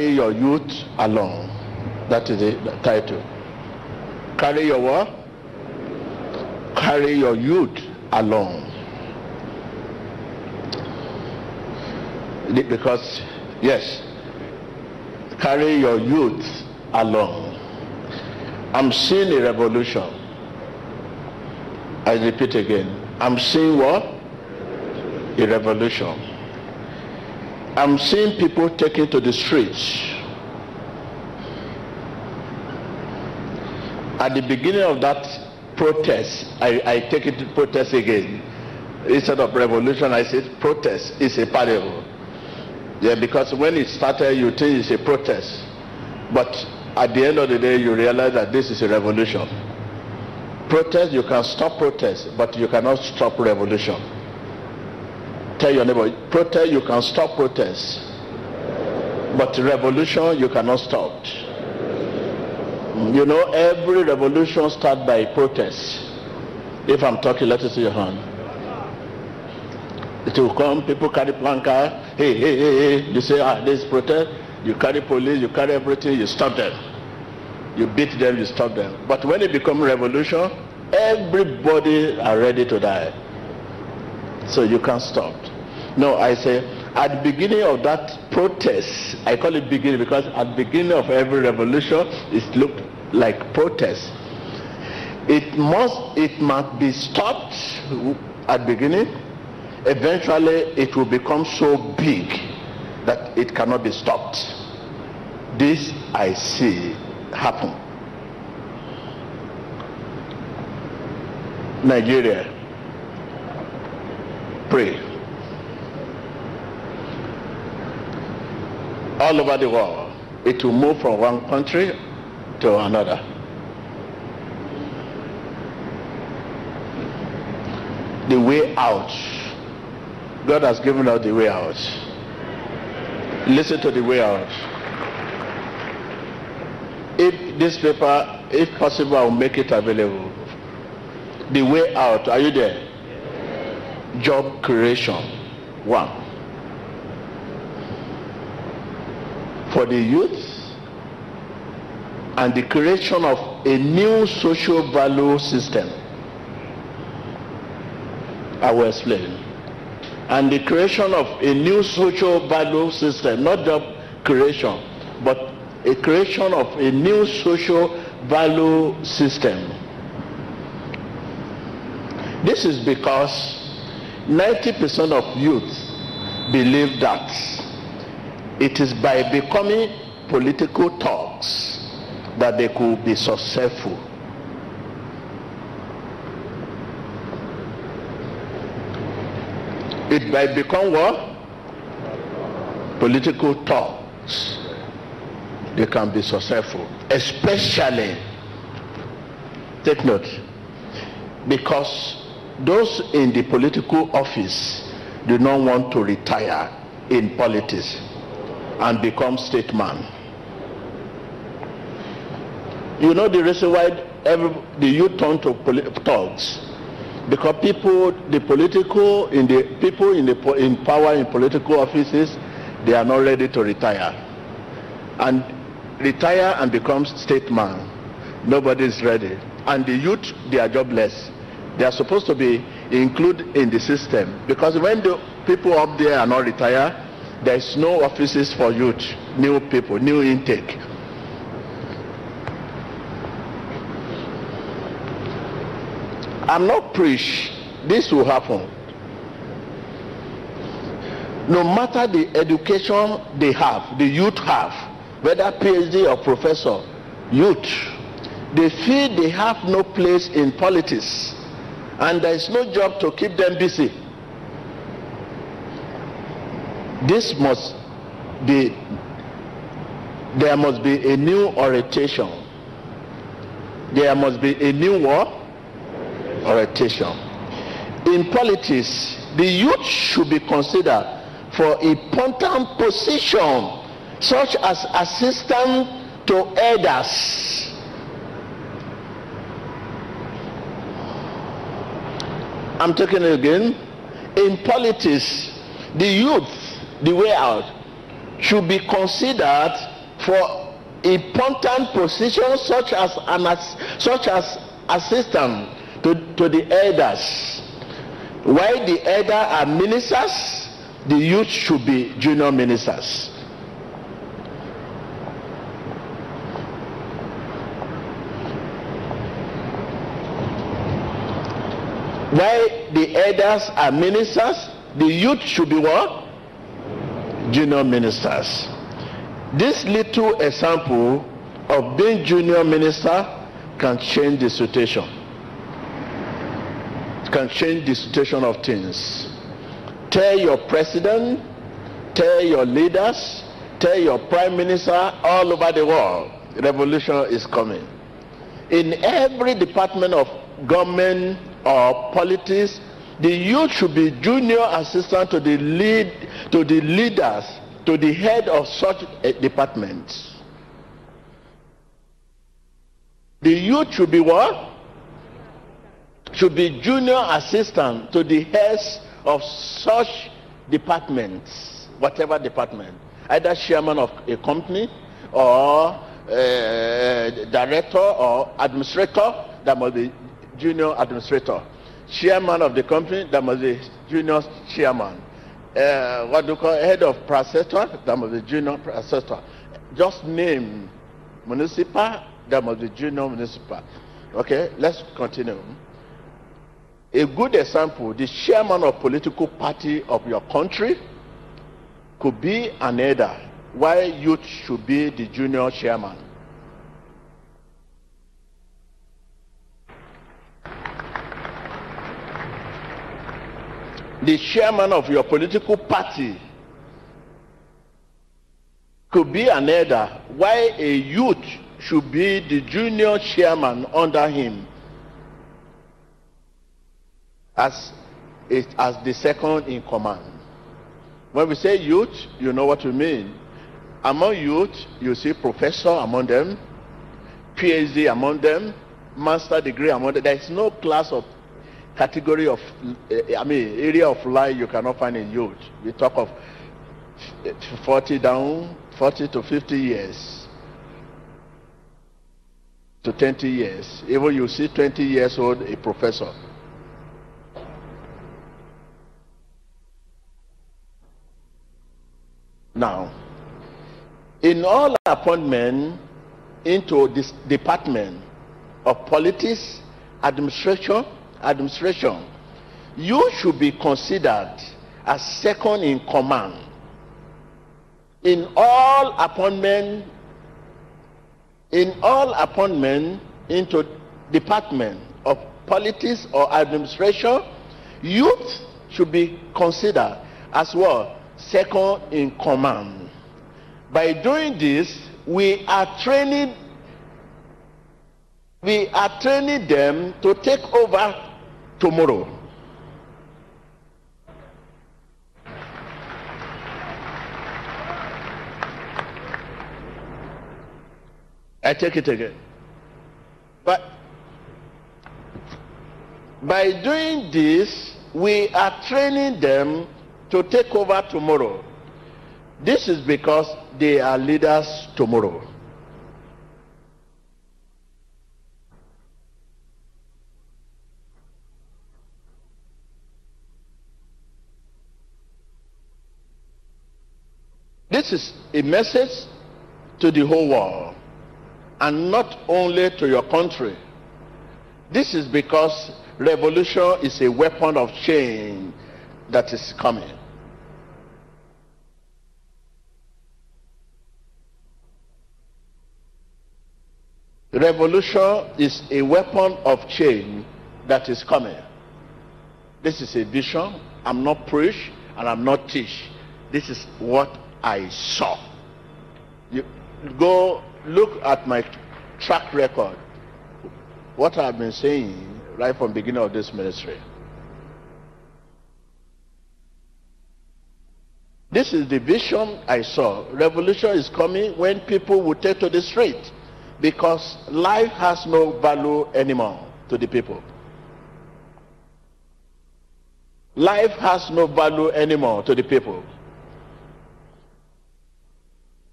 Carry your youth along. That is the title. Carry your what? Carry your youth along. Because, yes, carry your youth along. I'm seeing a revolution. I repeat again. I'm seeing what? A revolution. I'm seeing people taken to the streets. At the beginning of that protest, I, I take it to protest again. Instead of revolution, I said protest is a parable. Yeah, because when it started, you think it's a protest. But at the end of the day, you realize that this is a revolution. Protest, you can stop protest, but you cannot stop revolution. Tell your neighbor, protest, you can stop protest. But revolution, you cannot stop. You know, every revolution starts by protest. If I'm talking, let us see your hand. It will come, people carry placard, hey, hey, hey, hey. You say, ah, this protest. You carry police, you carry everything, you stop them. You beat them, you stop them. But when it becomes revolution, everybody are ready to die. So you can't stop. No, I say, at the beginning of that protest, I call it beginning because at the beginning of every revolution, it looked like protest. It must, it must be stopped at beginning. Eventually, it will become so big that it cannot be stopped. This I see happen. Nigeria, pray. All over the world, it will move from one country to another. The way out. God has given us the way out. Listen to the way out. If this paper, if possible, I will make it available. The way out, are you there? Job creation. One. For the youth and the creation of a new social value system. I will explain. And the creation of a new social value system, not job creation, but a creation of a new social value system. This is because 90% of youth believe that it is by becoming political talks that they could be successful. It might become what? Political talks. They can be successful. Especially, take note, because those in the political office do not want to retire in politics and become statesman. You know the reason why every, the youth turn to talks because people, the political, in the people in the in power in political offices, they are not ready to retire, and retire and become statesman. Nobody is ready, and the youth they are jobless. They are supposed to be included in the system because when the people up there are not retired, there is no offices for youth, new people, new intake. I'm not preach this will happen. No matter the education they have, the youth have, whether PhD or professor, youth, they feel they have no place in politics and there is no job to keep them busy. This must be, there must be a new orientation. There must be a new what? Orientation. In politics, the youth should be considered for a important position such as assistant to elders i'm taking it again in politics the youth the way out should be considered for important positions such as an as, such as assistant to, to the elders. While the elders are ministers, the youth should be junior ministers. While the elders are ministers, the youth should be what? Junior ministers. This little example of being junior minister can change the situation. It can change the situation of things. Tell your president, tell your leaders, tell your prime minister all over the world, revolution is coming. In every department of government or politics, the youth should be junior assistant to the lead to the leaders to the head of such a department. The youth should be what? Should be junior assistant to the heads of such departments, whatever department, either chairman of a company or uh, director or administrator that must be junior administrator. Chairman of the company that must be junior chairman uh, what do you call head of processor, that must be junior processor. Just name municipal, that must be junior municipal. Okay, let's continue. A good example, the chairman of political party of your country could be an elder, while youth should be the junior chairman. The chairman of your political party could be an elder why a youth should be the junior chairman under him as as the second in command. When we say youth you know what we mean. Among youth you see professor among them phd among them master degree among them. There is no class of category of, eh, I mean, area of life you cannot find in youth. We talk of 40 down, 40 to 50 years to 20 years. Even you see 20 years old, a professor. Now, in all appointment into this department of politics, administration, administration, you should be considered as second in command in all appointment in all appointment into department of politics or administration. Youth should be considered as well second in command. By doing this we are training we are training them to take over tomorrow. I take it again. But by doing this, we are training them to take over tomorrow. This is because they are leaders tomorrow. This is a message to the whole world and not only to your country. This is because revolution is a weapon of change that is coming. Revolution is a weapon of change that is coming. This is a vision. I'm not preach and I'm not teach. This is what I saw. You go look at my track record. What I've been saying right from the beginning of this ministry. This is the vision I saw. Revolution is coming when people will take to the street because life has no value anymore to the people. Life has no value anymore to the people.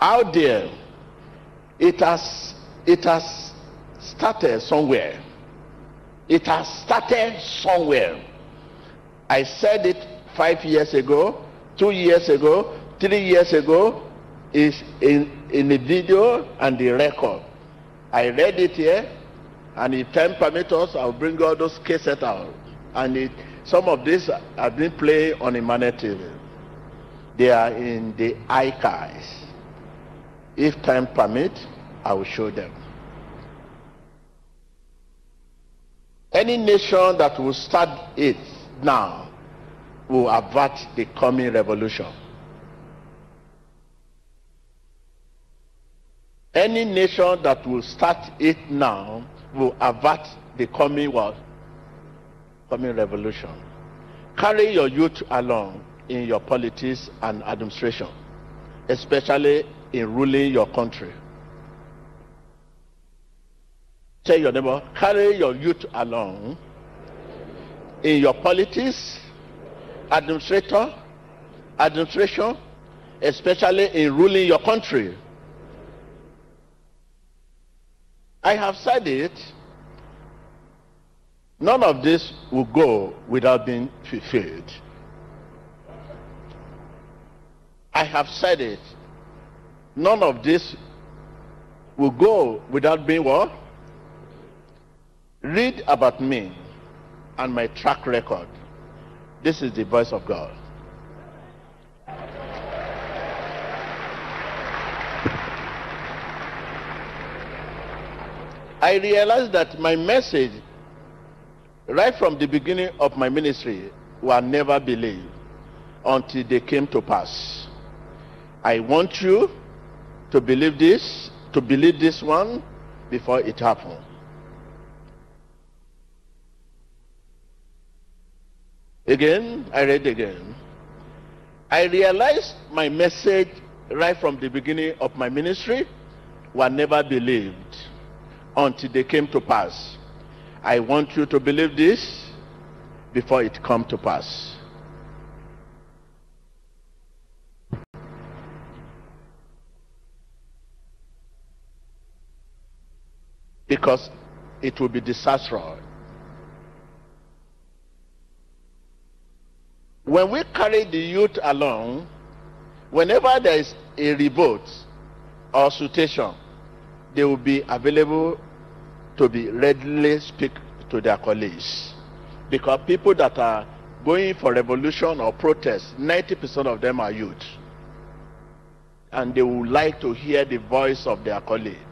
Out there, it has, it has started somewhere. It has started somewhere. I said it five years ago, two years ago, three years ago, is in, in the video and the record. I read it here, and if time permits us, I'll bring all those cases out. And it, some of these have been played on Emmanuel TV. They are in the archives. If time permits, I will show them. Any nation that will start it now will avert the coming revolution. Any nation that will start it now will avert the coming? Coming revolution. Carry your youth along in your politics and administration, especially in ruling your country. Tell your neighbor, carry your youth along in your politics, administrator, administration, especially in ruling your country. I have said it. None of this will go without being fulfilled. I have said it. None of this will go without being what? Read about me and my track record. This is the voice of God. I realized that my message, right from the beginning of my ministry, were never believed until they came to pass. I want you to believe this, to believe this one before it happens. Again, I read again. I realized my message right from the beginning of my ministry were never believed until they came to pass. I want you to believe this before it come to pass. Because it will be disastrous. When we carry the youth along, whenever there is a revolt or situation, they will be available to be readily speak to their colleagues. Because people that are going for revolution or protest, 90% of them are youth. And they would like to hear the voice of their colleague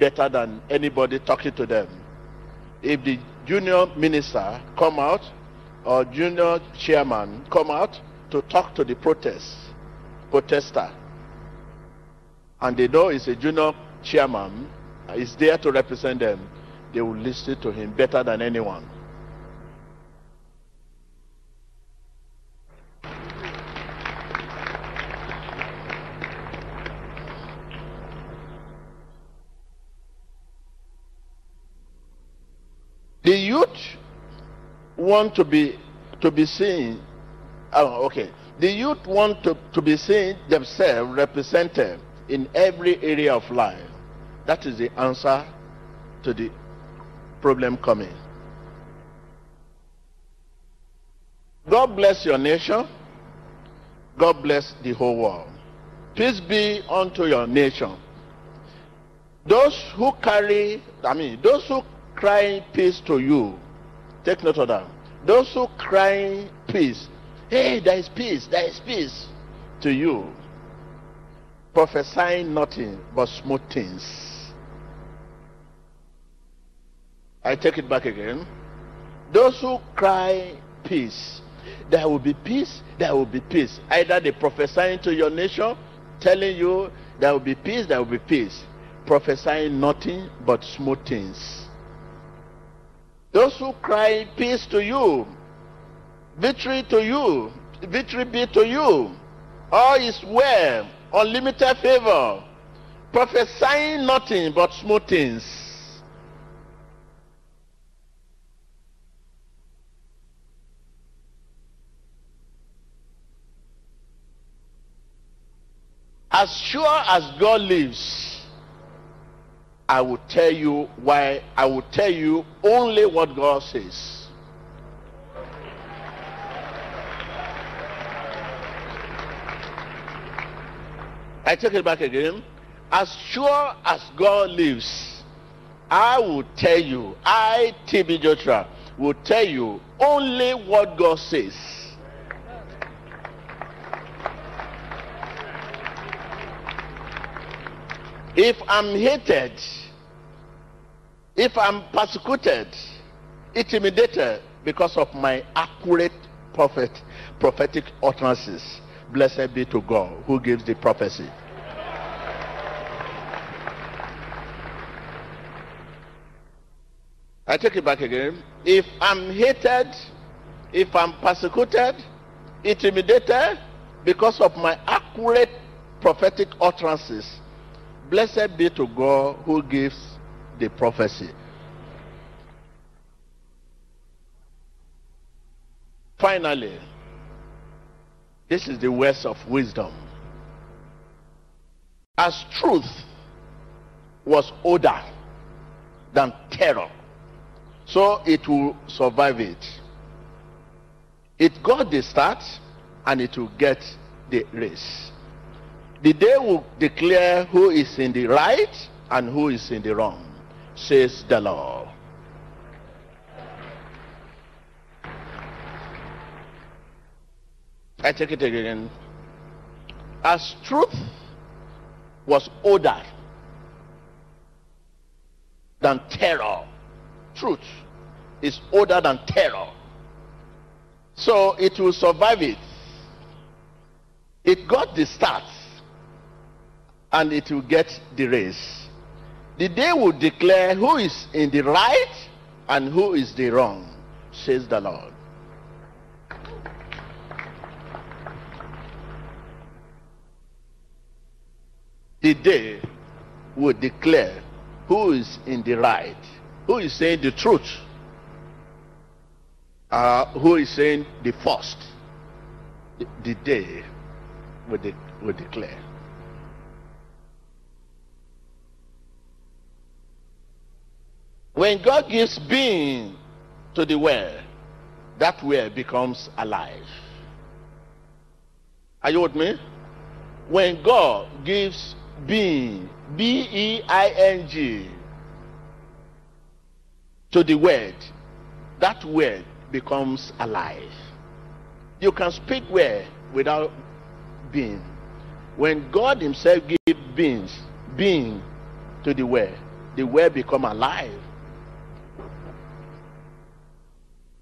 better than anybody talking to them. If the junior minister come out or junior chairman come out to talk to the protest, protester, and they know it's a junior chairman, is there to represent them, they will listen to him better than anyone. The youth want to be to be seen. Oh, okay. The youth want to, to be seen themselves represented in every area of life. That is the answer to the problem coming. God bless your nation. God bless the whole world. Peace be unto your nation. Those who carry, I mean, those who cry peace to you, take note of that. Those who cry peace, hey, there is peace, there is peace to you, prophesying nothing but smooth things. I take it back again. Those who cry peace, there will be peace, there will be peace. Either they prophesying to your nation, telling you there will be peace, there will be peace. Prophesying nothing but smooth things. Those who cry peace to you, victory to you, victory be to you, all is well, unlimited favor, prophesying nothing but smooth things. As sure as God lives, I will tell you why, I will tell you only what God says. I take it back again. As sure as God lives, I will tell you, I, TB Joshua, will tell you only what God says. If I'm hated, if I'm persecuted, intimidated because of my accurate prophet, prophetic utterances, blessed be to God who gives the prophecy. I take it back again. If I'm hated, if I'm persecuted, intimidated because of my accurate prophetic utterances, blessed be to God who gives the prophecy. Finally, this is the words of wisdom. As truth was older than terror, so it will survive it. It got the start and it will get the race. The day will declare who is in the right and who is in the wrong, says the Lord. I take it again. As truth was older than terror, truth is older than terror. So it will survive it. It got the start and it will get the race. The day will declare who is in the right and who is the wrong, says the Lord. The day will declare who is in the right who is saying the truth? Uh, who is saying the first? The, the day will, de- will declare. When God gives being to the well, that well becomes alive. Are you with me? When God gives being, B E I N G, to the word, that word becomes alive. You can speak word without being. When God Himself gives beings, being to the word, the word become alive.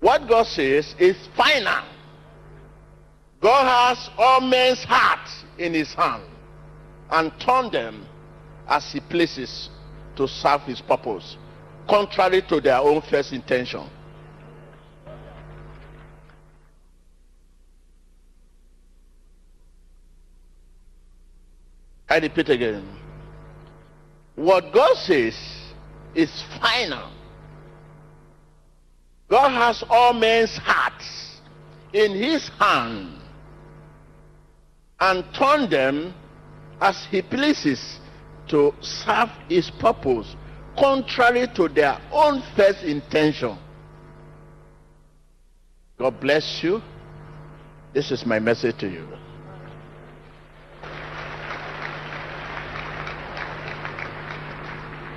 What God says is final. God has all men's hearts in his hand and turn them as he pleases to serve his purpose contrary to their own first intention. I repeat again. What God says is final. God has all men's hearts in his hand and turn them as he pleases to serve his purpose contrary to their own first intention. God bless you. This is my message to you.